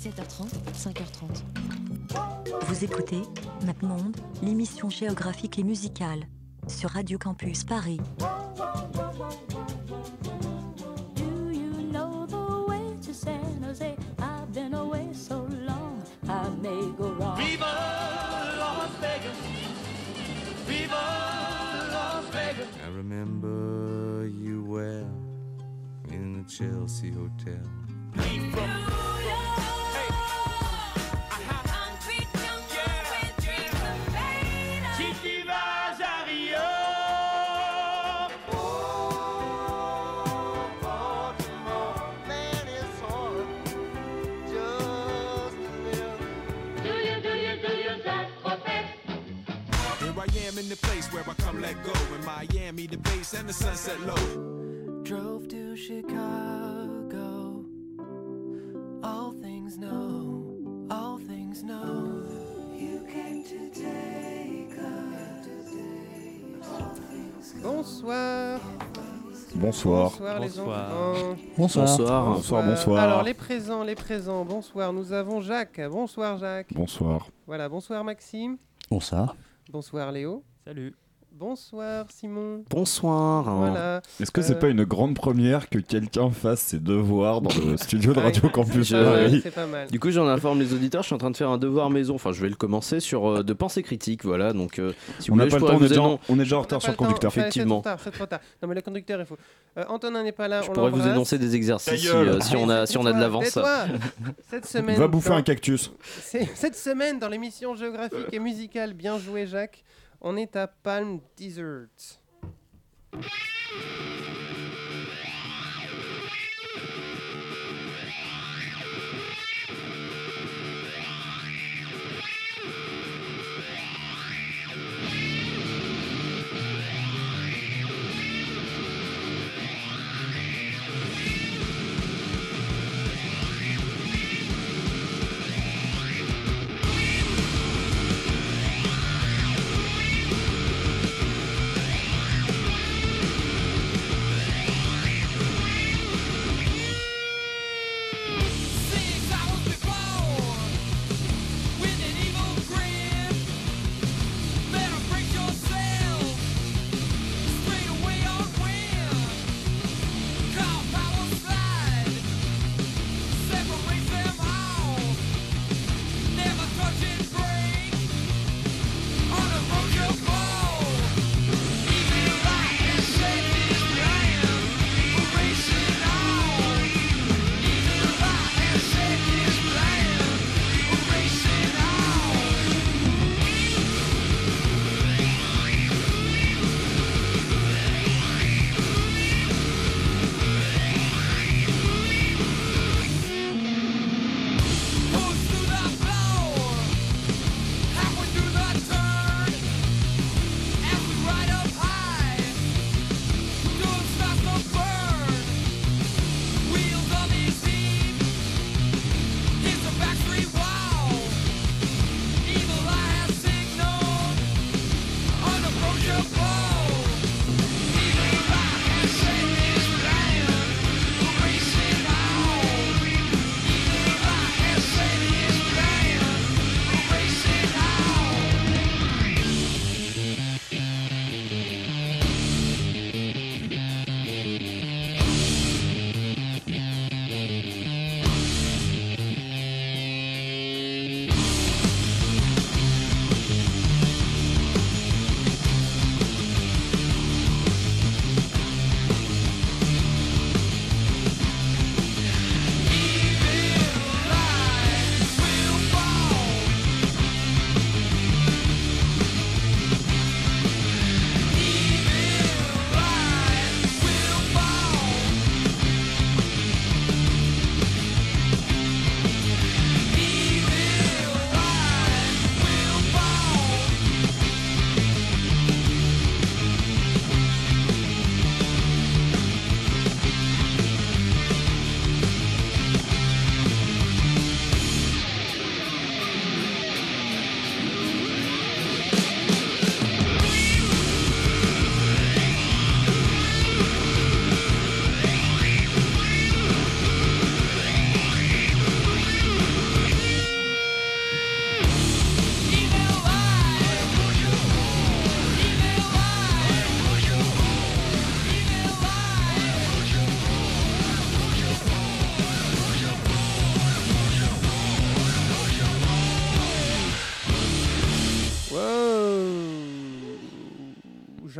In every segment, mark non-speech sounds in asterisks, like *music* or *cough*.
17h30, 5h30. Vous écoutez MapMonde, l'émission géographique et musicale sur Radio Campus Paris. Do you know the way to San Jose? I've been away so long, I may go wrong. Viva Las Vegas! Viva Las Vegas! I remember you well in the Chelsea Hotel. Miami, the base and the sunset low. Drove to Chicago. All things know, all things know. You came to take Bonsoir. Bonsoir. Bonsoir les Bonsoir. enfants. Bonsoir. Bonsoir, bonsoir. Alors les présents, les présents. Bonsoir. Nous avons Jacques. Bonsoir Jacques. Bonsoir. Voilà. Bonsoir Maxime. Bonsoir. Bonsoir Léo. Salut. Bonsoir Simon. Bonsoir. Voilà. Est-ce que c'est Euh, pas une grande première que quelqu'un fasse ses devoirs dans le *laughs* studio de Radio Campus Paris C'est pas mal. Du coup, j'en informe les auditeurs. Je suis en train de faire un devoir maison. Enfin, je vais le commencer sur euh, de pensée critique. Voilà. Donc, euh, si vous On n'a voulez, pas je le temps, on est vous déjà, en- on est déjà en On retard sur le conducteur. Effectivement. C'est trop tard. C'est trop tard. Non mais le conducteur il faut. Euh, Antonin n'est pas là. Je on pourrais vous énoncer des exercices si, euh, on a si on a de l'avance. Cette semaine. Va bouffer dans- un cactus. Cette semaine, dans l'émission géographique et musicale, bien joué Jacques, on est à Palm Desert.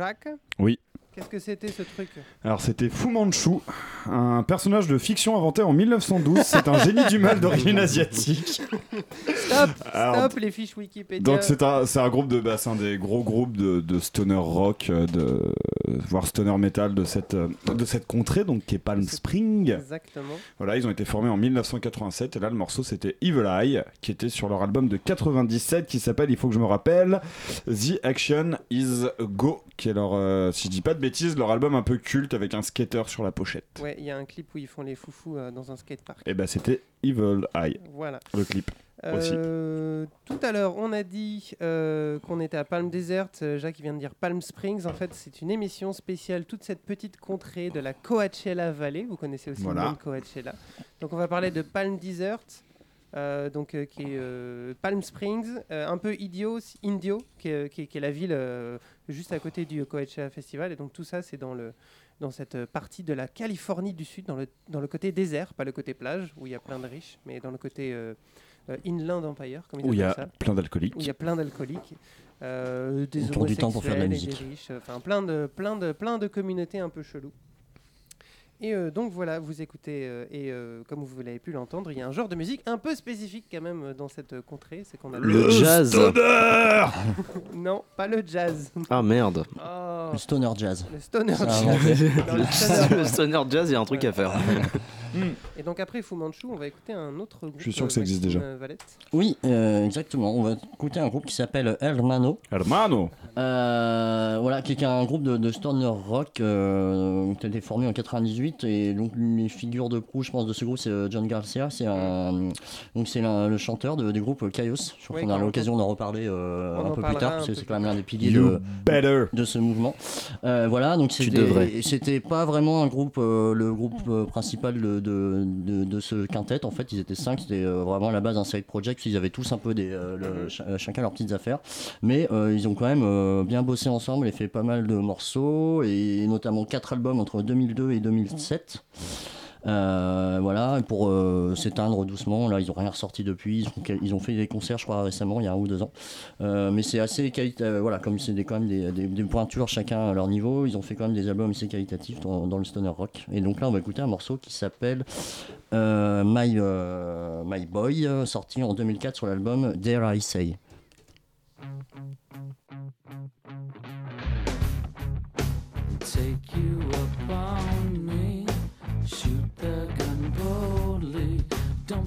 Jacques Oui. Qu'est-ce que c'était ce truc Alors c'était Fu Manchu, un personnage de fiction inventé en 1912. C'est un génie du mal d'origine asiatique. *laughs* Stop *laughs* Alors, Stop les fiches Wikipédia. Donc c'est un, c'est un groupe de, bah, c'est un des gros groupes de, de stoner rock, euh, de voire stoner metal de cette euh, de cette contrée, donc qui est Palm Spring. Exactement. Voilà, ils ont été formés en 1987 et là le morceau c'était Evil Eye, qui était sur leur album de 97 qui s'appelle, il faut que je me rappelle, The Action Is Go, qui est leur, euh, si je dis pas de bêtises, leur album un peu culte avec un skater sur la pochette. Ouais, il y a un clip où ils font les foufous euh, dans un skatepark. Et bah c'était Evil Eye, Voilà. le clip. Euh, tout à l'heure, on a dit euh, qu'on était à Palm Desert. Euh, Jacques vient de dire Palm Springs. En fait, c'est une émission spéciale, toute cette petite contrée de la Coachella Valley. Vous connaissez aussi Voilà. le nom de Coachella. Donc, on va parler de Palm Desert, euh, donc, qui est Palm Springs, un peu Idio, Indio, qui est, qui est- qui est la ville juste à côté du Coachella Festival. Et donc, tout ça, c'est dans le dans cette partie de la Californie du Sud, dans le, dans le côté désert, pas le côté plage, où il y a plein de riches, mais dans le côté euh, Inland Empire, comme ils Où il y a ça plein d'alcooliques. où il y a plein d'alcooliques, euh, des Autour du temps pour faire de la et des musique. riches, enfin plein de, plein, de, plein de communautés un peu cheloues. Et euh, donc voilà, vous écoutez, euh, et euh, comme vous l'avez pu l'entendre, il y a un genre de musique un peu spécifique quand même euh, dans cette euh, contrée, c'est qu'on a Le jazz. *laughs* non, pas le jazz. Ah merde. Oh, Le stoner jazz. le stoner jazz. Non, le *laughs* Le stoner jazz, il y a un truc à faire. Et donc après Fu Manchu, on va écouter un autre groupe. Je suis sûr que ça euh, existe déjà. euh, Valette. Oui, euh, exactement. On va écouter un groupe qui s'appelle Hermano. Hermano Euh, voilà, qui est un groupe de, de stoner rock euh, qui a été formé en 98 et donc les figures de proue, je pense, de ce groupe, c'est euh, John Garcia, c'est un donc c'est le chanteur de- du groupe Chaos. Je crois qu'on a l'occasion d'en reparler euh, un peu plus tard parce que c'est quand même l'un des piliers de, ce mouvement. Euh, voilà, donc Tu c'était devrais. c'était pas vraiment un groupe, euh, le groupe euh, principal de, de, ce quintet. En fait, ils étaient cinq, c'était euh, vraiment à la base un side project. Ils avaient tous un peu des, euh, euh, chacun leurs petites affaires, mais ils ont quand même bien bossé ensemble et fait pas mal de morceaux et notamment quatre albums entre 2002 et 2007. Euh, voilà, pour euh, s'éteindre doucement, là ils ont rien ressorti depuis, ils ont, fait des concerts je crois récemment, il y a un ou deux ans, Euh, mais c'est assez qualitatif, voilà, comme c'est quand même des, pointures chacun à leur niveau, ils ont fait quand même des albums assez qualitatifs dans, le stoner rock. Et donc là on va écouter un morceau qui s'appelle My, Boy, sorti en 2004 sur l'album Dare I Say.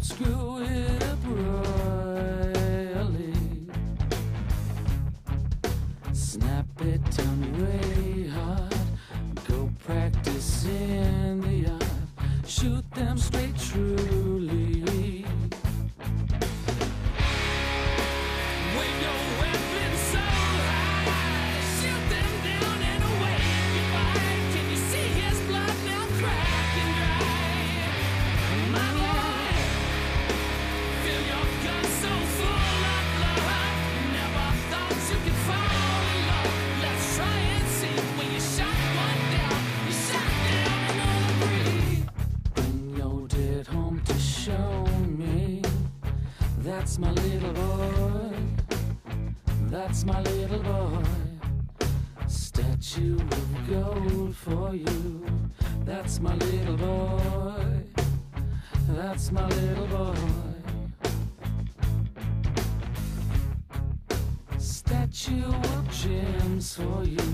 Don't That's my little boy. Statue of gold for you. That's my little boy. That's my little boy. Statue of gems for you.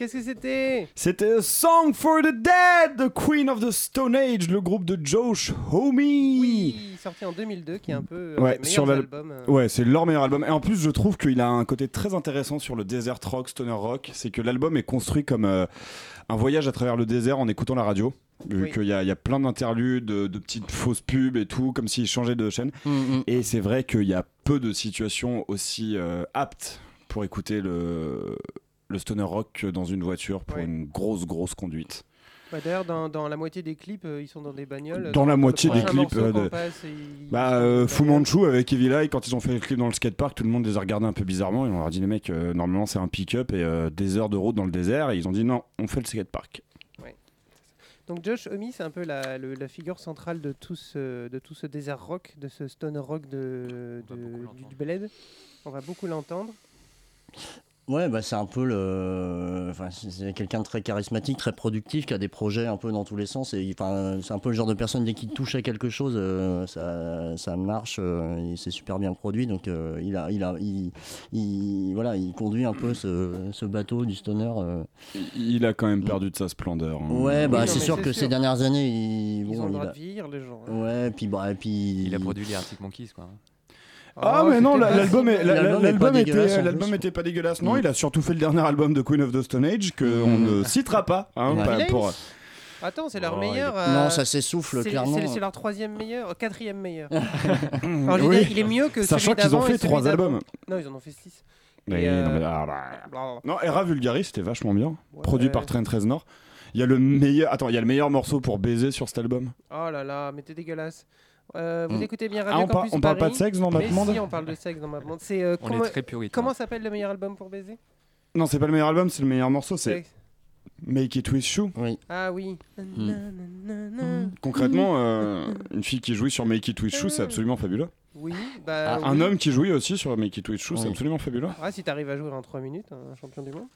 Qu'est-ce que c'était? C'était A Song for the Dead, The Queen of the Stone Age, le groupe de Josh Homme. Oui, sorti en 2002, qui est un peu Ouais, des sur albums. euh. Ouais, c'est leur meilleur album. Et en plus, je trouve qu'il a un côté très intéressant sur le desert rock, stoner rock. C'est que l'album est construit comme euh, un voyage à travers le désert en écoutant la radio. Vu Oui. qu'il y, a- il y a plein d'interludes, de, de petites fausses pubs et tout, comme s'il changeait de chaîne. Mm, Et c'est vrai qu'il y a peu de situations aussi euh, aptes pour écouter le, le stoner rock dans une voiture pour Ouais. une grosse, grosse conduite. Bah, D'ailleurs, dans, dans la moitié des clips, euh, ils sont dans des bagnoles. Dans la moitié des clips, euh, qu'on de- passe, ils- Bah, euh, Fu Manchu avec Evil Eye, quand ils ont fait le clip dans le skatepark, tout le monde les a regardés un peu bizarrement. Ils ont leur dit, les mecs, euh, normalement c'est un pick-up et euh, des heures de route dans le désert. Et ils ont dit, non, on fait le skatepark. Donc Josh Homme, c'est un peu la, le- la figure centrale de tout ce, de tout ce désert rock, de ce stoner rock de, de- du, du Bled. On va beaucoup l'entendre. Ouais, bah c'est un peu le. Enfin, c'est quelqu'un de très charismatique, très productif, qui a des projets un peu dans tous les sens. Et enfin, c'est un peu le genre de personne dès qu'il touche à quelque chose, euh, ça, ça marche. euh, et c'est super bien produit. Donc, euh, il a, il a, il, il- voilà, il conduit un peu ce, ce bateau du stoner. euh. Il a quand même perdu de sa splendeur. hein. Ouais, bah c'est sûr que sûr. ces dernières années, il, Ils bon, ont le il droit a- de vieillir, les gens. hein. Ouais, puis bah, et puis. Il a produit les Arctic Monkeys, quoi. Ah, Oh, mais non, l'album L'album est pas l'album dégueulasse, était, en l'album plus. était pas dégueulasse. Non, Mm. il a surtout fait le dernier album de Queen of the Stone Age que Mm. on ne citera pas. hein, Ouais. pas Villains pour- Attends, c'est leur Oh, est- meilleur. Non, euh, ça s'essouffle c'est- clairement. C'est leur troisième meilleur, euh, quatrième meilleur. *laughs* Alors, Oui. il est mieux que Sachant qu'ils ont fait trois albums. Non, ils en ont fait six. Mais Et, euh, non, mais- ah, bah. Non, Era Vulgaris, c'était vachement bien. Ouais. Produit par Trent Reznor. Il y a le meilleur. Attends, il y a le meilleur morceau pour baiser sur cet album. Oh là là, mais t'es dégueulasse. Euh, vous Mm. écoutez bien Ah, Radio on, par- Campus on parle pas de sexe dans ma Mais demande si, on parle de sexe dans ma demande. C'est euh, On comment, est très puritain. comment s'appelle le meilleur album pour baiser? Non, c'est pas le meilleur album, c'est le meilleur morceau. C'est. Make It With You. Oui. Ah oui. Concrètement, euh, une fille qui jouit sur Make It With You, c'est absolument fabuleux. Oui, bah. Un oui. homme qui jouit aussi sur Make It With You, c'est absolument fabuleux. Ah, si t'arrives à jouer en 3 minutes, un champion du monde.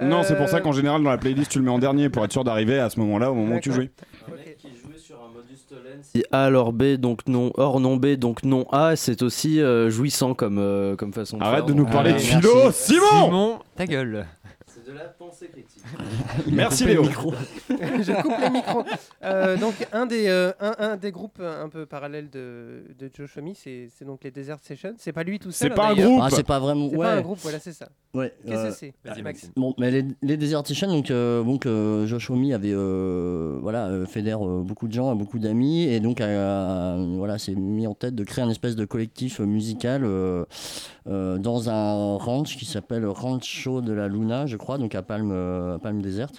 Non, c'est pour ça Euh, qu'en général, dans la playlist, tu le mets en dernier pour être sûr d'arriver à ce moment-là, au moment où tu jouis. Si A alors B, donc non, or non B, donc non A, c'est aussi euh, jouissant comme, euh, comme façon de Arrête faire. de nous parler euh, de philo, Simon Simon, ta gueule. De la pensée critique. *laughs* Merci, Léo. micro. *laughs* je coupe les micros. Euh, donc, un des, euh, un, un des groupes un peu parallèles de, de Joe Homme, c'est c'est donc les Desert Sessions. C'est pas lui tout seul. C'est pas un groupe. Ah, c'est pas vraiment. C'est Ouais. pas un groupe, voilà, c'est ça. ouais, Qu'est-ce euh, que c'est Vas-y, Max Maxime. Bon, mais les, les donc, euh, donc euh, Josh Homme avait euh, voilà, euh, fédère euh, beaucoup de gens, a beaucoup d'amis, et donc voilà, s'est mis en tête de créer un espèce de collectif euh, musical euh, euh, dans un ranch qui s'appelle Rancho de la Luna, je crois, donc à Palme, euh, à Palme Desert,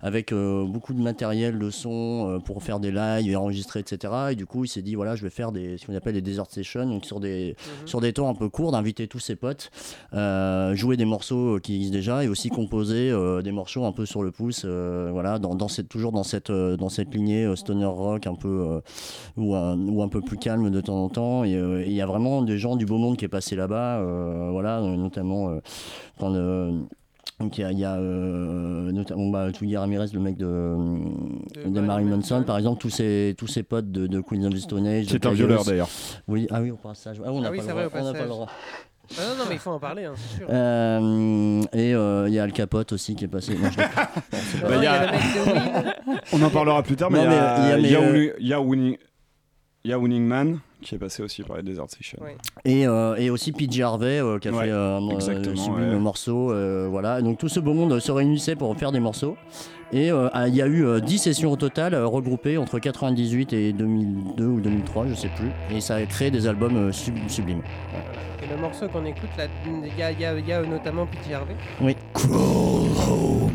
avec euh, beaucoup de matériel de son euh, pour faire des lives et enregistrer, etc. Et du coup, il s'est dit voilà, je vais faire des, ce qu'on appelle des Desert Sessions, donc sur des, Mhm. sur des temps un peu courts, d'inviter tous ses potes, euh, jouer des morceaux euh, qui existent déjà et aussi composer euh, des morceaux un peu sur le pouce, euh, voilà, dans, dans cette, toujours dans cette, euh, dans cette lignée euh, stoner rock un peu euh, ou, un, ou un peu plus calme de temps en temps. Et euh, il y a vraiment des gens du beau monde qui est passé là-bas, euh, voilà, euh, notamment euh, quand euh, donc il y a, y a, euh, notamment bah, Twiggy Ramirez, le mec de, de, Marilyn Manson, par exemple, tous ses, tous ses potes de, de Queens of the Stone Age. C'est de un violeur d'ailleurs. Oui, ah oui, au passage. Ah, on n'a Ah oui, pas, vrai, on n'a pas le passage. droit. Ah non, non, mais il faut en parler, hein, c'est sûr. Euh, et euh, il y a Al Capote aussi qui est passé. Non, je l'ai- *laughs* Non, non, il y a- le mec de Win. On en parlera plus tard, mais il y a, y a- a euh, a a Winning Man qui est passé aussi par les Desert Sessions. Ouais. et, euh, et aussi PJ Harvey euh, qui a Ouais, fait euh, un euh, sublime ouais. morceau. euh, voilà. Et donc tout ce beau monde se réunissait pour faire des morceaux. Et euh, ah, il y a eu euh, 10 sessions au total euh, regroupées entre 98 et 2002 ou 2003, je sais plus. Et ça a créé des albums euh, sub- sublimes. Et le morceau qu'on écoute, là, il y a, y y notamment P.J. Harvey. Oui. Long song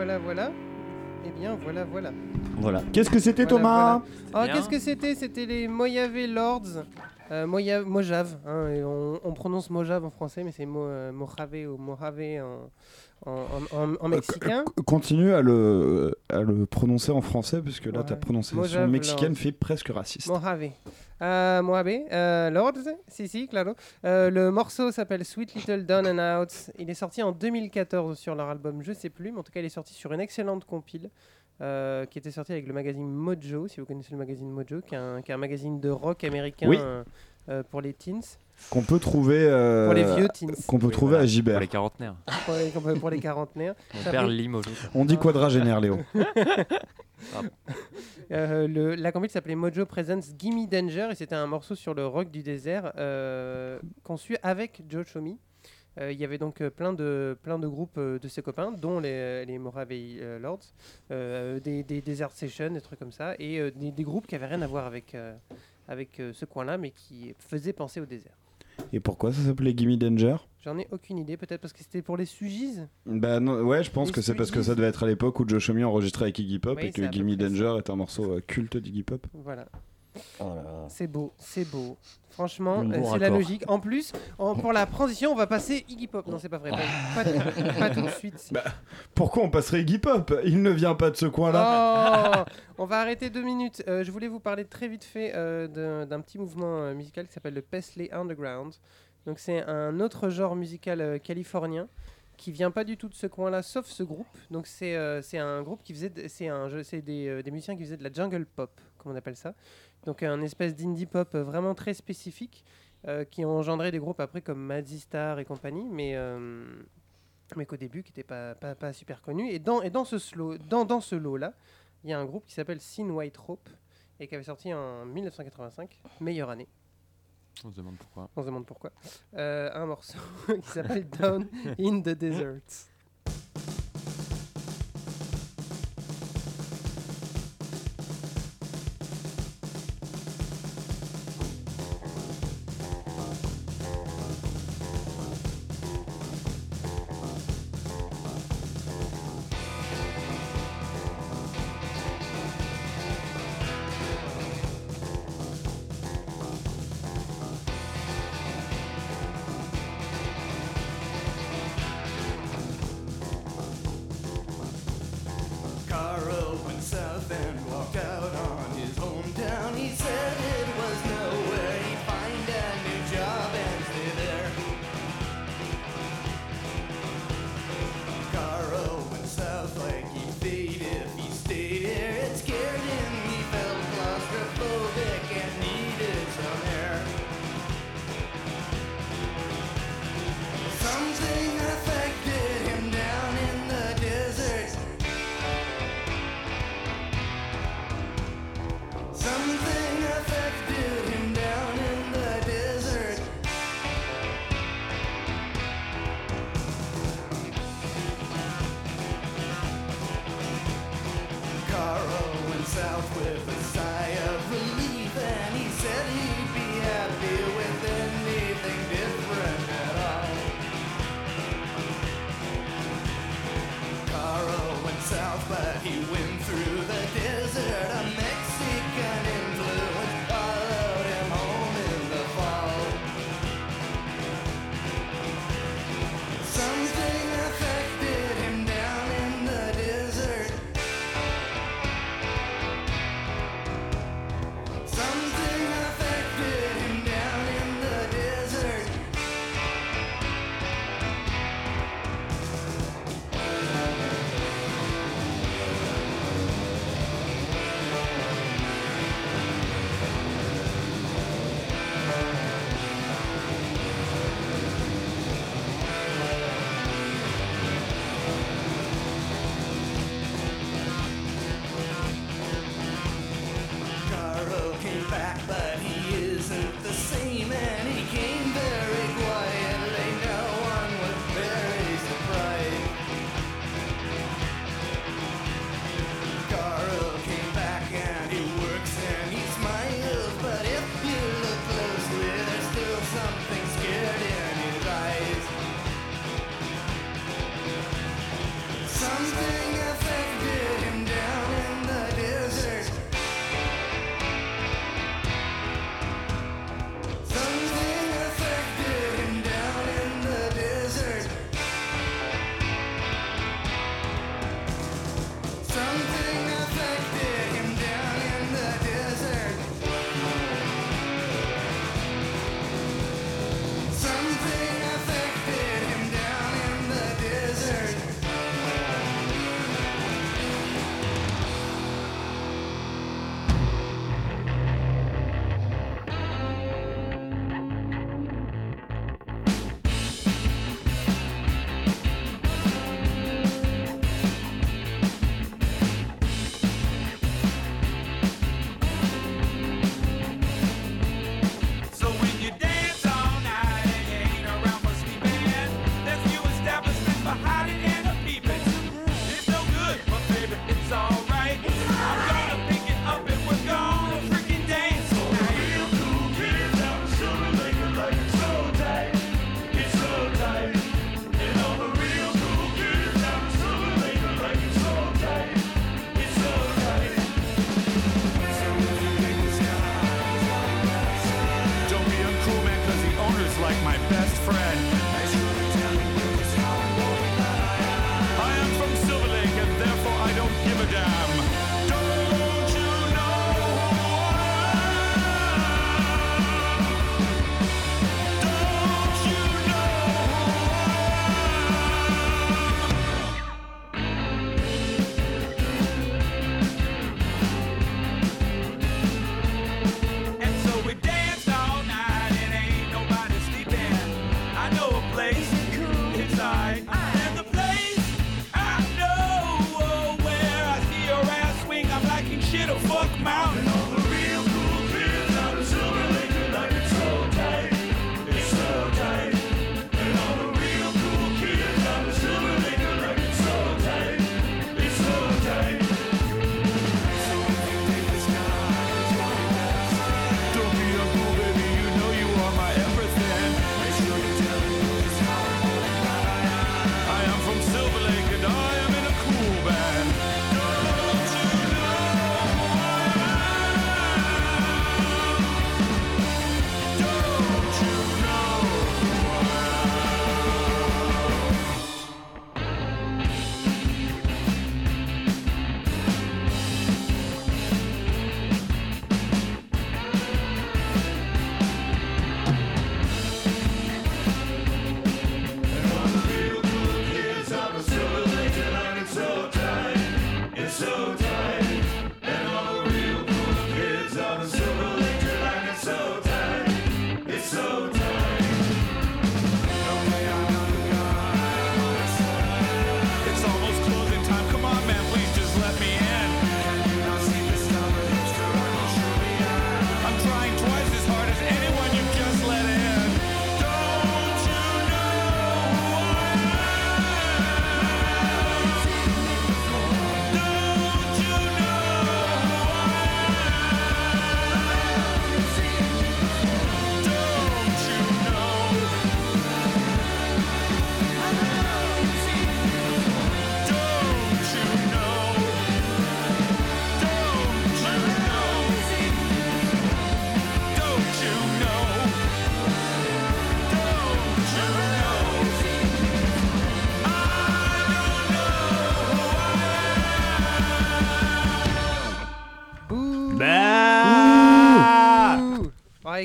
voilà, voilà. Eh bien voilà, voilà. Voilà. Qu'est-ce que c'était, Voilà, Thomas voilà. Oh, qu'est-ce que c'était? C'était les Mojave Lords. Euh, Mojave. hein, et on, on prononce Mojave en français, mais c'est Mo, euh, Mojave ou Mojave en, en, en- en- en mexicain. Continue à le, à le prononcer en français, parce que là, ta prononciation Mojave mexicaine fait presque raciste. Mojave. Euh, Mojave. euh, Lords, si, si, claro. Euh, le morceau s'appelle Sweet Little Down and Out. Il est sorti en 2014 sur leur album, je sais plus, mais en tout cas, il est sorti sur une excellente compile. euh, qui était sorti avec le magazine Mojo, si vous connaissez le magazine Mojo, qui est un, qui est un magazine de rock américain Oui. euh, euh, pour les teens. Qu'on peut trouver. euh, Pour les vieux teens. Qu'on peut Oui, trouver voilà, à Gibert. Pour les quarantenaires. Pour les, pour- les quarantenaires. *laughs* Mon père. On dit quadragénaire, Léo. *laughs* Euh, le- la compil s'appelait Mojo Presents Gimme Danger et c'était un morceau sur le rock du désert euh, conçu avec Joe Chomi. Euh, Il y avait donc euh, plein de, plein de groupes euh, de ses copains, dont les, les Mojave euh, Lords, euh, des, des Desert Sessions, des trucs comme ça, et euh, des, des groupes qui avaient rien à voir avec, euh, avec euh, ce coin-là, mais qui faisaient penser au désert. Et pourquoi ça s'appelait Gimme Danger? J'en ai aucune idée, peut-être parce que c'était pour les Sugies Bah non, ouais, je pense Les que c'est parce que ça devait être à l'époque où Joe Chomi enregistrait avec Iggy Pop Oui, et que Gimme Danger est un morceau euh, culte d'Iggy Pop. Voilà. Oh. C'est beau, c'est beau. Franchement, euh, bon c'est la logique. En plus, en- pour la transition, on va passer Iggy Pop. Non, c'est pas vrai. Pas, pas tout- pas tout de suite. Bah, Pourquoi on passerait Iggy Pop? Il ne vient pas de ce coin-là. Oh on va arrêter deux minutes. Euh, je voulais vous parler très vite fait euh, d'un d'un petit mouvement euh, musical qui s'appelle le Paisley Underground. Donc c'est un autre genre musical euh, californien qui vient pas du tout de ce coin-là, sauf ce groupe. Donc c'est euh, un groupe qui faisait, c'est un, c'est des, euh, des musiciens qui faisaient de la jungle pop, comme on appelle ça. Donc un espèce d'indie pop vraiment très spécifique euh, qui ont engendré des groupes après comme Mazzy Star et compagnie, mais mais qu'au début qui n'était pas, pas, super connu. Et dans, et dans ce, slow, dans, dans ce lot-là, il y a un groupe qui s'appelle Sin White Rope et qui avait sorti en 1985, meilleure année. On se demande pourquoi. On se demande pourquoi. Euh, un morceau *laughs* qui s'appelle Down in the Desert.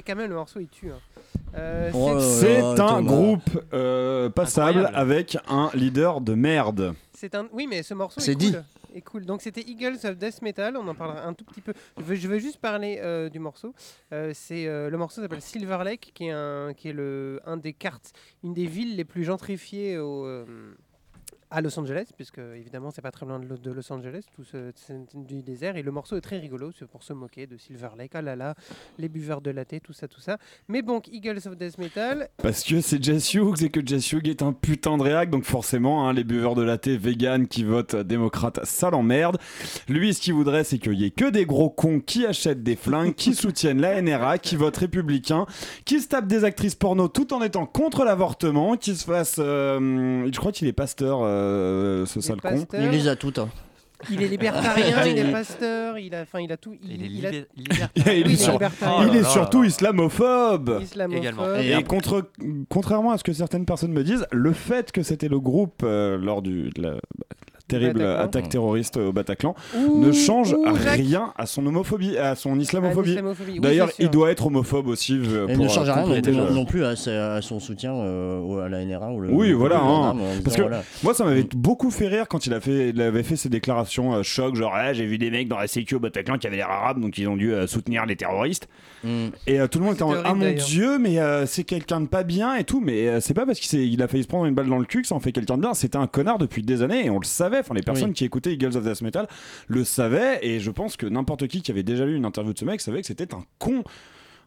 Quand même, le morceau il tue. hein. Euh, Oh c'est- un groupe euh, passable Incroyable. avec un leader de merde. C'est un. Oui, mais ce morceau C'est est dit. cool. Est cool. Donc c'était Eagles of Death Metal. On en parlera un tout petit peu. Je veux, je veux juste parler euh, du morceau. Euh, c'est euh, le morceau s'appelle Silver Lake, qui est un, qui est le un des cartes, une des villes les plus gentrifiées au. À Los Angeles, puisque évidemment c'est pas très loin de, Lo- de Los Angeles, tout ce, du désert, et le morceau est très rigolo, pour se moquer de Silver Lake, ah là là, les buveurs de latte, tout ça, tout ça. Mais bon, Eagles of Death Metal, Parce que c'est Jess Hughes et que Jess Hughes est un putain de réac, donc forcément, hein, les buveurs de latte vegan qui votent démocrate, ça l'emmerde. Lui, ce qu'il voudrait, c'est qu'il y ait que des gros cons qui achètent des flingues, qui soutiennent la NRA, qui votent républicain, qui se tapent des actrices porno tout en étant contre l'avortement, qui se fassent. euh, je crois qu'il est pasteur, euh, ce sale con. Il les a toutes. hein. il est libertarien, *laughs* il est pasteur, il a, enfin, il a tout. Il, est il a- libé- *laughs* Il est, Oui, il est sur- libertarien. il est surtout islamophobe. Islamophobe. Et, contre, contrairement à ce que certaines personnes me disent, le fait que c'était le groupe euh, lors du, de la terrible Bataclan. attaque terroriste au Bataclan Ouh, ne change ouh, rien à son homophobie, à son islamophobie. islamophobie, D'ailleurs, il doit être homophobe aussi. euh, Et il pour, ne change euh, rien non, compléter non- plus à, son soutien euh, à la NRA ou le. Oui, le- voilà. hein. Parce disant, que voilà. moi, ça m'avait beaucoup fait rire quand il, a fait, il avait fait ses déclarations euh, choc, genre Ah, j'ai vu des mecs dans la sécu au Bataclan qui avaient l'air arabes, donc ils ont dû euh, soutenir les terroristes. Et euh, tout le monde était en Ah mon dieu, mais euh, c'est quelqu'un de pas bien et tout. Mais euh, c'est pas parce qu'il il a failli se prendre une balle dans le cul que ça en fait quelqu'un de bien. C'était un connard depuis des années et on le savait. Enfin, les personnes Oui. qui écoutaient Eagles of Death Metal le savaient. Et je pense que n'importe qui qui avait déjà lu une interview de ce mec savait que c'était un con.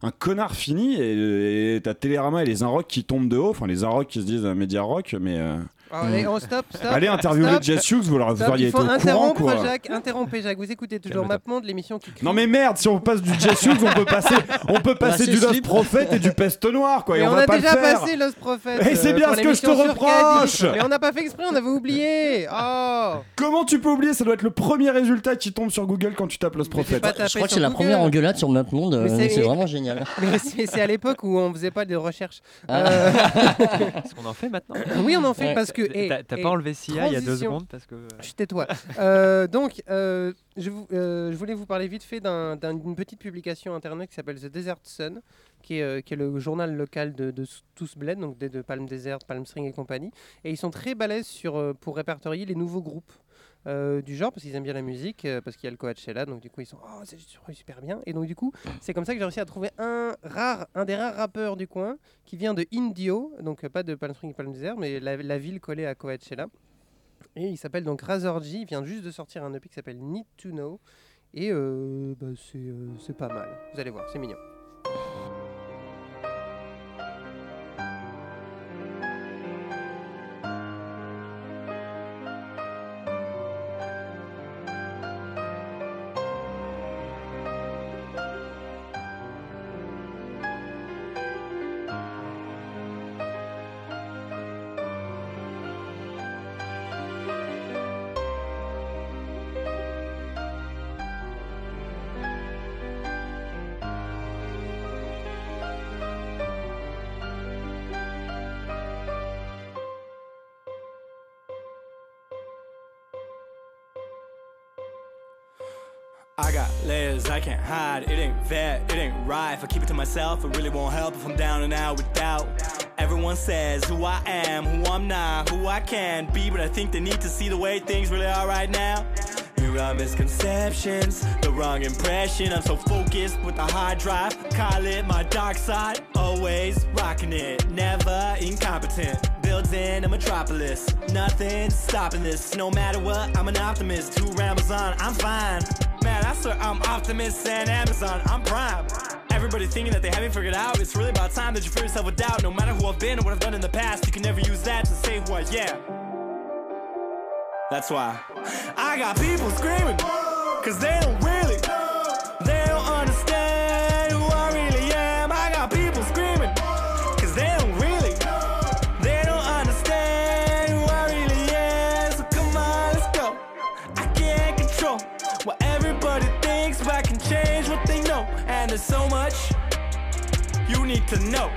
Un connard fini et et t'as Télérama et les Inrock qui tombent de haut, enfin les Inrock qui se disent euh, Media Rock, mais euh, allez, on stop, stop. Allez interviewer stop. Jess Hughes, vous, leur- vous Stop, auriez été au courant interrompre quoi. Jacques, interrompez Jacques. Vous écoutez toujours Mapmonde, l'émission qui crie. Non mais merde, si on passe du Jess Hughes, on peut passer, on peut passer du Lost. Prophet et du Peste Noire quoi. et on, a pas déjà passé Lost Prophet. Et c'est euh, bien ce que je te reproche. Mais on n'a pas fait exprès, on avait oublié. Oh Comment tu peux oublier Ça doit être le premier résultat qui tombe sur Google quand tu tapes Lost Prophet. Je crois que c'est la première engueulade sur Mapmonde. euh, c'est- vraiment génial. *laughs* Mais c'est à l'époque où on faisait pas de recherche. Ah. Euh, *laughs* Est-ce qu'on en fait maintenant? Oui, on en fait parce que. T'as- eh, t'as pas enlevé SIA il y a deux secondes parce que. Chut, tais-toi. Euh, donc, euh, je, vous- euh, je voulais vous parler vite fait d'un- d'un- d'une petite publication internet qui s'appelle The Desert Sun, qui est, euh, qui est le journal local de, de Tous Bled, donc de, de Palm Desert, Palm Spring et compagnie. Et ils sont très balèzes sur, euh, pour répertorier les nouveaux groupes. Euh, du genre parce qu'ils aiment bien la musique euh, parce qu'il y a le Coachella donc du coup ils sont oh c'est super, bien et donc du coup c'est comme ça que j'ai réussi à trouver un rare un des rares rappeurs du coin qui vient de Indio donc euh, pas de Palm Spring et Palm Desert mais la, ville collée à Coachella et il s'appelle donc Razor G. Il vient juste de sortir un EP qui s'appelle Need to Know. Et euh, bah, c'est pas mal. Vous allez voir, c'est mignon. I can't hide. It ain't fair, it ain't right. If I keep it to myself, it really won't help if I'm down and out without. Everyone says who I am, who I'm not, who I can be, but I think they need to see the way things really are right now. Here are misconceptions, the wrong impression. I'm so focused with the hard drive. Call it my dark side. Always rocking it, never incompetent. Building a metropolis, nothing stopping this. No matter what, I'm an optimist. Who rambles on? I'm fine. I swear I'm optimist and Amazon. I'm prime. Everybody thinking that they haven't figured out. It's really about time that you figure yourself with doubt. No matter who I've been or what I've done in the past, you can never use that to say I am. That's why I got people screaming, cause they don't really, to know.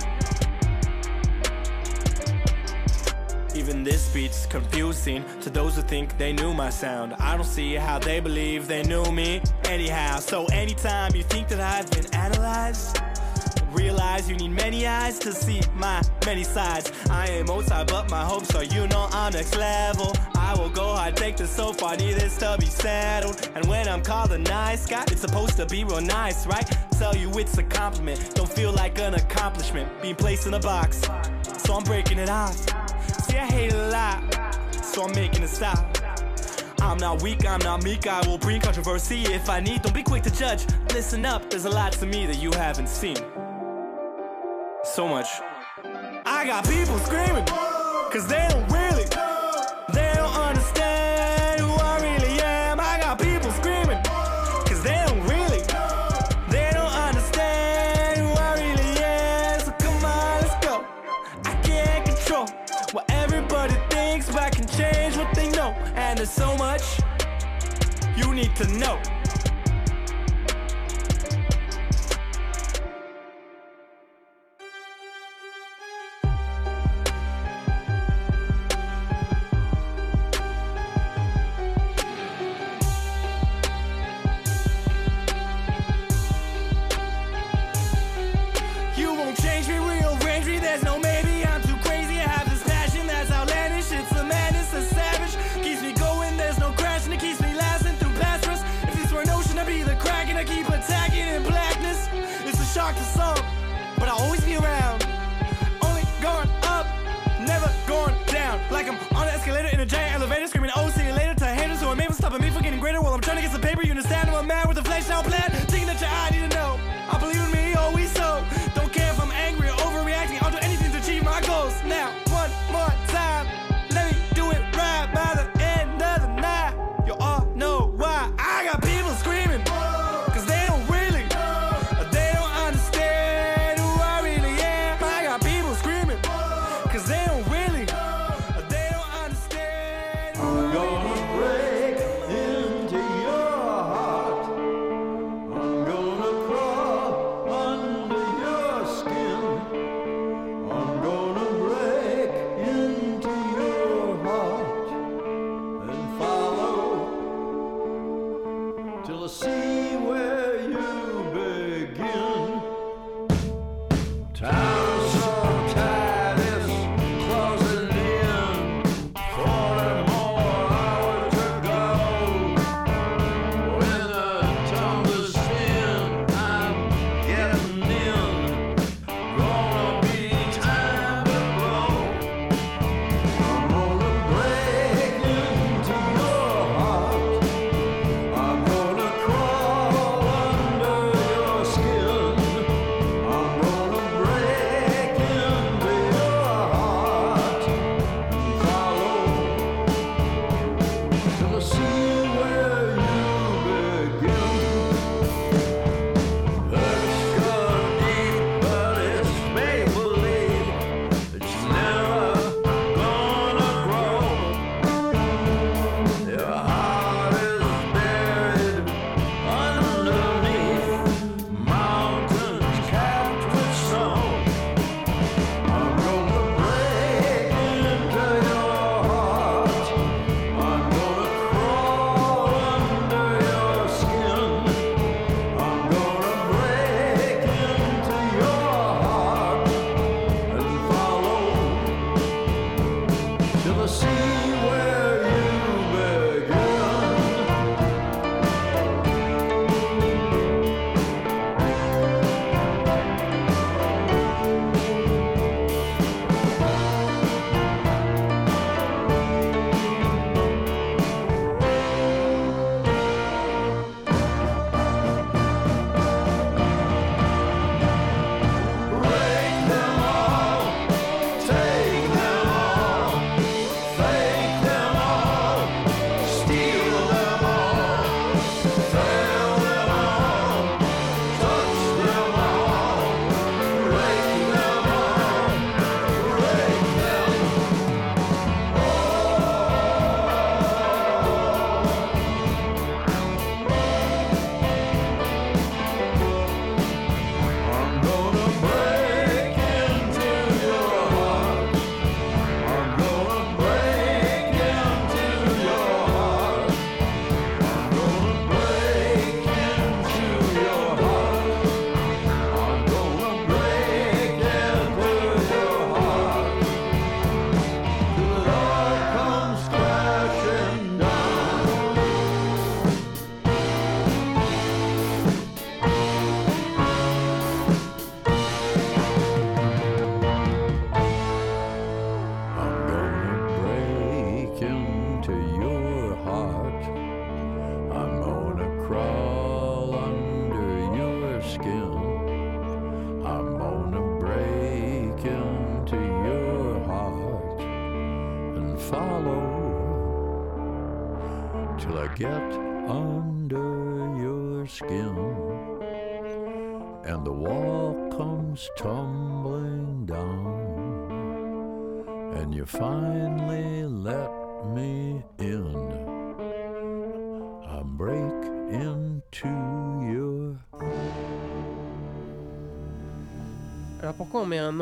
Even this beat's confusing to those who think they knew my sound. I don't see how they believe they knew me anyhow. So anytime you think that I've been analyzed, Realize you need many eyes to see my many sides. I ain't multi, but my hopes are you know I'm next level. I will go hard, take this so far, need this to be settled. And when I'm called a nice guy, it's supposed to be real nice, right? Tell you it's a compliment, don't feel like an accomplishment. Being placed in a box, so I'm breaking it off. See, I hate a lot, so I'm making it stop. I'm not weak, I'm not meek, I will bring controversy if I need. Don't be quick to judge, listen up, there's a lot to me that you haven't seen. So much. I got people screaming, cause they don't really, they don't understand who I really am. I got people screaming, cause they don't really, they don't understand who I really am. So come on, let's go. I can't control what everybody thinks, but I can change what they know. And there's so much you need to know.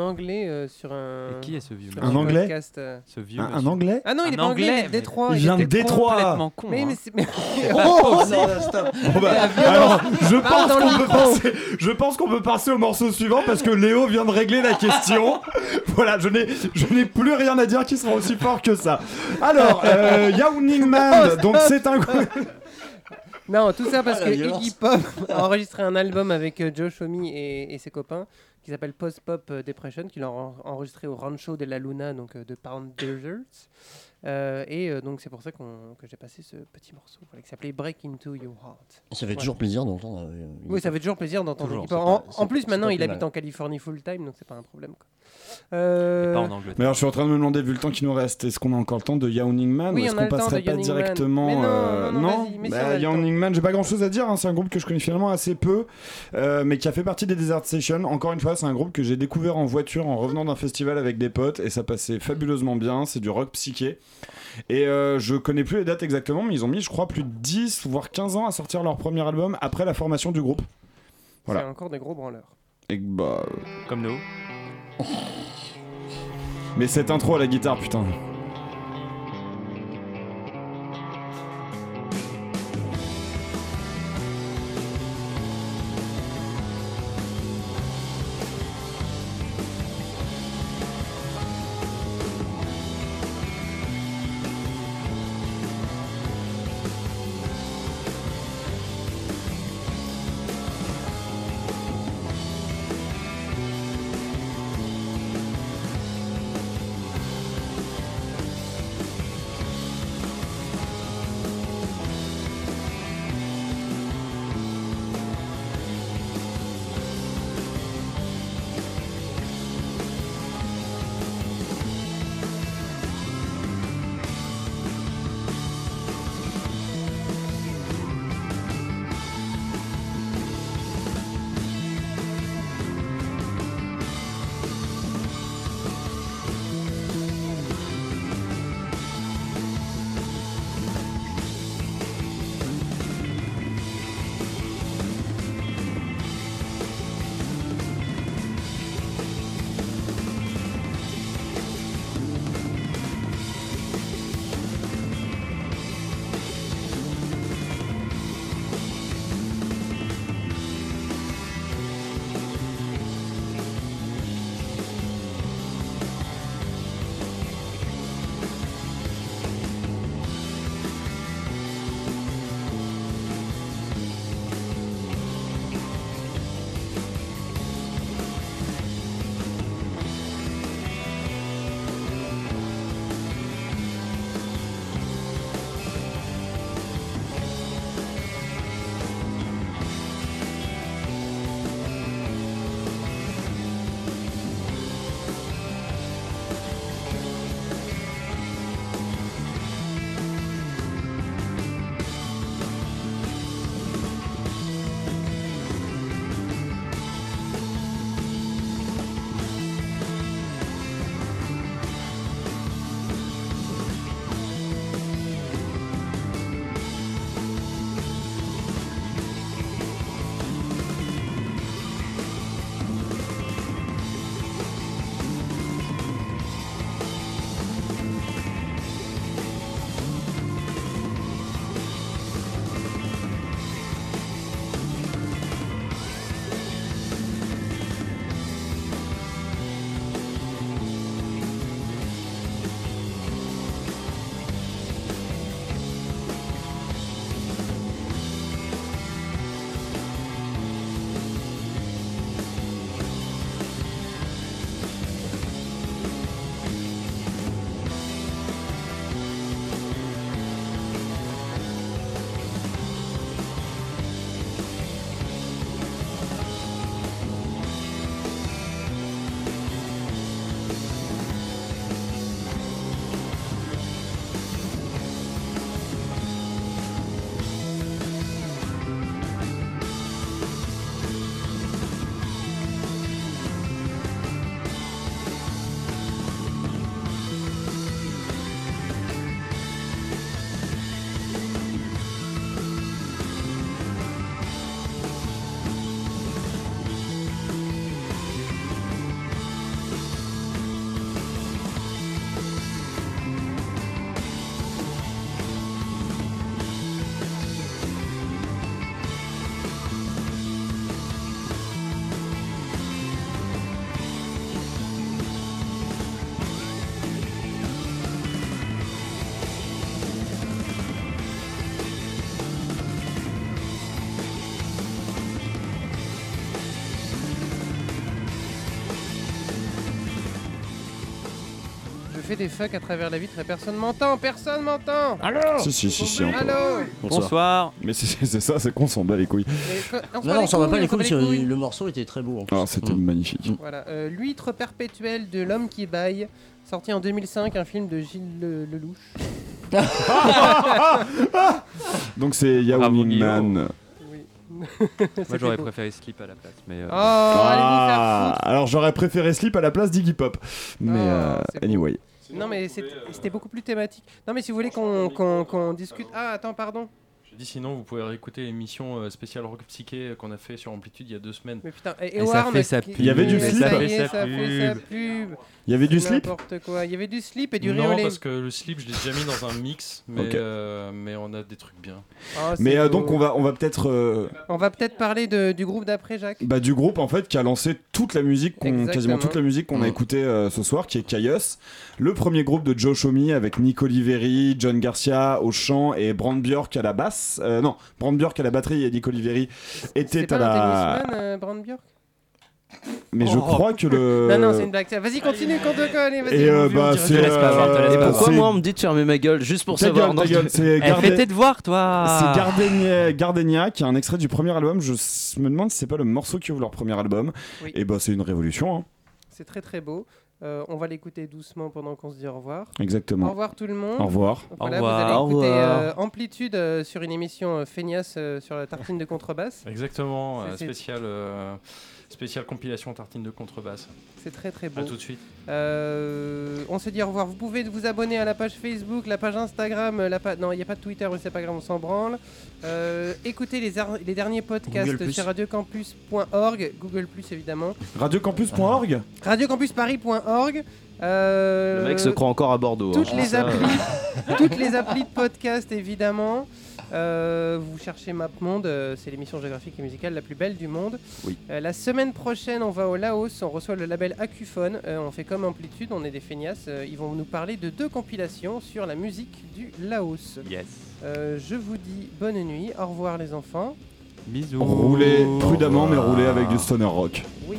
Anglais euh, sur un. Et qui est ce vieux sur Un anglais podcast, euh Ce vieux Un- un monsieur. anglais Ah non, il Un est pas anglais, il est de mais- Détroit. Il vient de était Détroit. complètement con. Mais, hein. mais c'est. mais- Oh, *laughs* non, stop. Bon bah, La violence. alors, je Parle pense dans le qu'on peut micro. passer, je pense qu'on peut passer au morceau suivant parce que Léo vient de régler la question. *laughs* voilà, je n'ai, je n'ai plus rien à dire qui sera aussi fort que ça. Alors, euh, Yawning Man, donc c'est un Non, tout ça parce Ah, que violence. Iggy Pop a enregistré un album avec euh, Joe Shomi et, et ses copains qui s'appelle Post Pop euh, Depression, qu'il a en- enregistré au Rancho de la Luna, donc euh, de Pound Desert. Euh, et euh, donc c'est pour ça que j'ai passé ce petit morceau voilà, qui s'appelait Break Into Your Heart. Ça fait toujours plaisir d'entendre. euh, Oui, ça fait toujours plaisir d'entendre En, plus, maintenant, il habite mal. en Californie full time, donc c'est pas un problème. Quoi. Euh, Pas en Angleterre. Mais alors, je suis en train de me demander, vu le temps qui nous reste, est-ce qu'on a encore le temps de Yawning Man Oui, ou est-ce qu'on passerait pas directement Mais non, Bah. Yawning Man, j'ai pas grand chose à dire, hein, c'est un groupe que je connais finalement assez peu, euh, mais qui a fait partie des Desert Sessions. Encore une fois, c'est un groupe que j'ai découvert en voiture en revenant d'un festival avec des potes et ça passait fabuleusement bien. C'est du rock psyché. Et euh, je connais plus les dates exactement, mais ils ont mis, je crois, plus de 10 voire 15 ans à sortir leur premier album après la formation du groupe. C'est Voilà. encore des gros branleurs. Et bah. Comme nous. Mais cette intro à la guitare, putain. Des fucks à travers la vitre et personne m'entend, personne m'entend. Si, si, si, si. on peut. Allô Bonsoir. Mais c'est c'est ça, c'est qu'on s'en bat les couilles. Et s'en Non, on s'en va pas les couilles, que le morceau était très beau. en plus. Ah, c'était magnifique. Voilà, euh, L'huître perpétuelle de l'homme qui baille, sorti en 2005, un film de Gilles Le- Lelouch. *laughs* Donc c'est Yao Bravo, Ming Man. *laughs* Moi C'était j'aurais beau. *laughs* préféré Slip à la place. Mais, euh, Oh, allez vous faire Ah, alors j'aurais préféré Slip à la place d'Iggy Pop. Mais Oh, euh, c'est beau. anyway. Non mais c'est- c'était beaucoup plus thématique. Non mais si vous voulez qu'on qu'on- qu'on discute... Ah attends, pardon. Je dis sinon, vous pouvez réécouter l'émission euh, spéciale Rock Psyché euh, qu'on a fait sur Amplitude il y a deux semaines. Mais putain, et, Et ça fait sa pub. Il y avait du Ça slip. Ça est, fait sa ça fait sa pub. pub. Il y avait du slip N'importe quoi. Il y avait du slip et du non, parce que le slip, je l'ai déjà mis dans un mix, mais, Ok. euh, mais on a des trucs bien. Ah, Mais euh, donc on va, on va peut-être euh, On va peut-être parler de- du groupe d'après, Jacques. bah, du groupe en fait qui a lancé toute la musique, quasiment toute la musique qu'on a Mm. écoutée euh, ce soir, qui est Caius. Le premier groupe de Joe Shomi avec Nick Oliveri, John Garcia au chant et Brand Bjork à la basse. Euh, non, Brand Bjork à la batterie et Nick Oliveri C'est était pas à la. euh, Brand Bjork Mais je Oh. crois que le. Non, non, c'est une blague. Vas-y, continue, de allez, vas-y. Et euh, bah Je te c'est. voir, te laisse pas euh, voir. Pourquoi c'est- moi on me dit de fermer ma gueule juste pour Ta savoir gueule, ta c'est Eh, fais tes devoirs, toi C'est Gardenia, Gardenia qui est un extrait du premier album. Je me demande si c'est pas le morceau qui ouvre leur premier album. Oui. Et bah c'est une révolution. hein. C'est très très beau. Euh, on va l'écouter doucement pendant qu'on se dit au revoir. Exactement. Au revoir tout le monde. Au revoir. Voilà, Au revoir. Vous allez écouter euh, Amplitude euh, sur une émission euh, feignasse euh, sur la tartine de contrebasse. Exactement, euh, spécial, euh, spéciale compilation tartine de contrebasse. C'est très très beau. À tout de suite. Euh, on se dit au revoir. Vous pouvez vous abonner à la page Facebook, la page Instagram, euh, la pa- non, il n'y a pas de Twitter, mais c'est pas grave, on s'en branle. Euh, écoutez les, ar- les derniers podcasts Google+. sur radiocampus.org, Google Plus évidemment, Radiocampus.org radiocampusparis.org. Euh, Le mec se croit encore à Bordeaux. toutes hein. les applis, *laughs* toutes les applis de podcast évidemment. Euh, vous cherchez MapMonde, euh, c'est l'émission géographique et musicale la plus belle du monde. Oui. Euh, la semaine prochaine, on va au Laos, on reçoit le label Acuphone. Euh, on fait comme Amplitude, on est des feignasses. Euh, ils vont nous parler de deux compilations sur la musique du Laos. Yes. Euh, je vous dis bonne nuit, au revoir les enfants. Bisous. Roulez prudemment, mais roulez avec du stoner rock. Oui.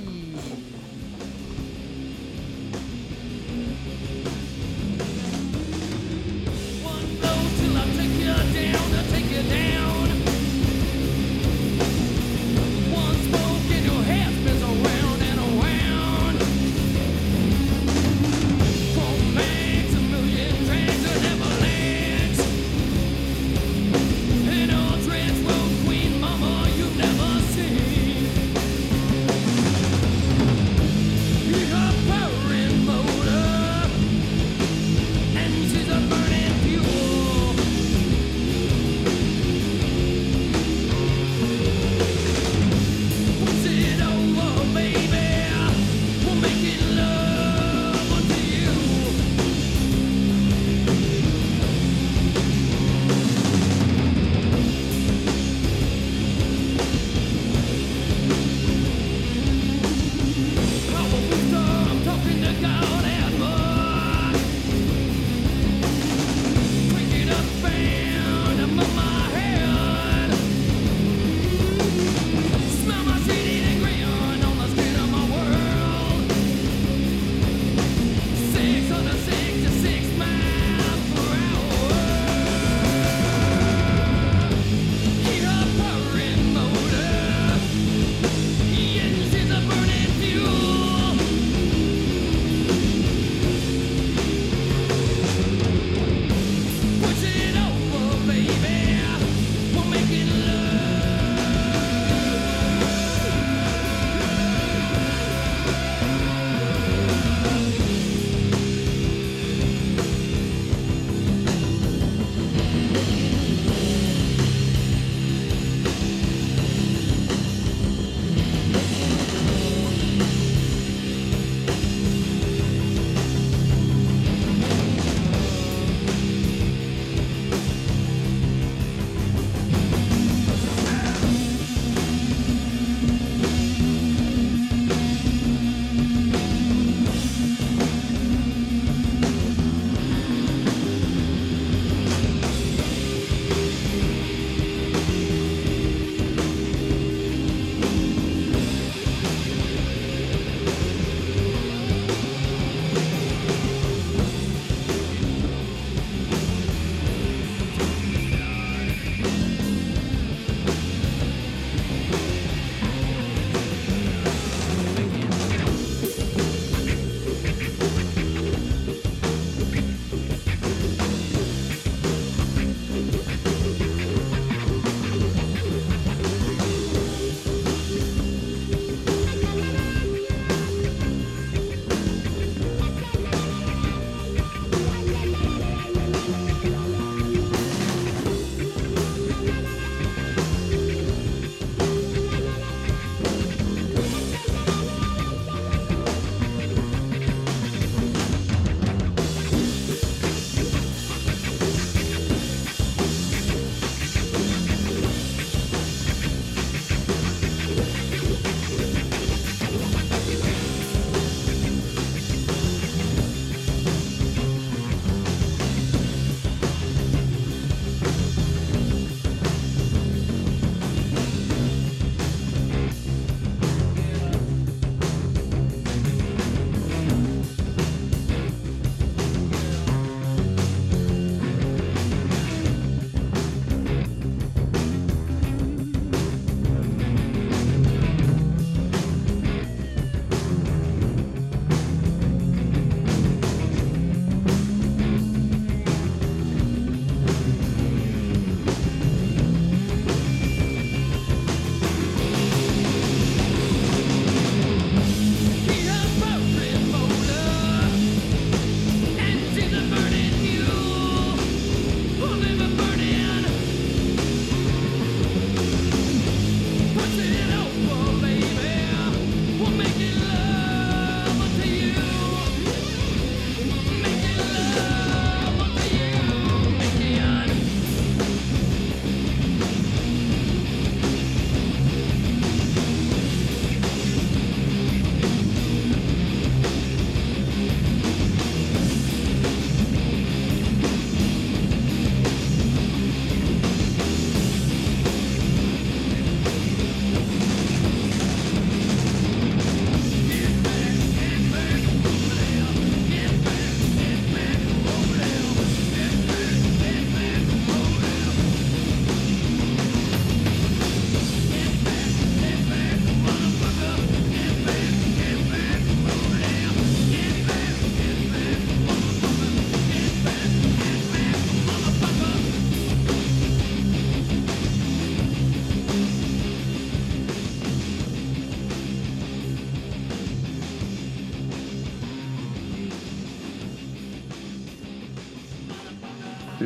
down,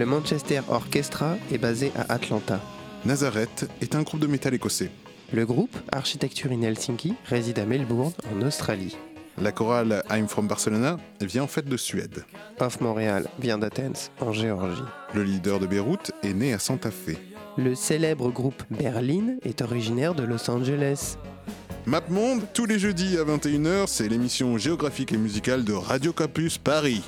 Le Manchester Orchestra est basé à Atlanta. Nazareth est un groupe de métal écossais. Le groupe Architecture in Helsinki réside à Melbourne, en Australie. La chorale I'm from Barcelona vient en fait de Suède. Off Montréal vient d'Athens, en Géorgie. Le leader de Beyrouth est né à Santa Fe. Le célèbre groupe Berlin est originaire de Los Angeles. MapMonde, tous les jeudis à 21h, c'est l'émission géographique et musicale de Radio Campus Paris.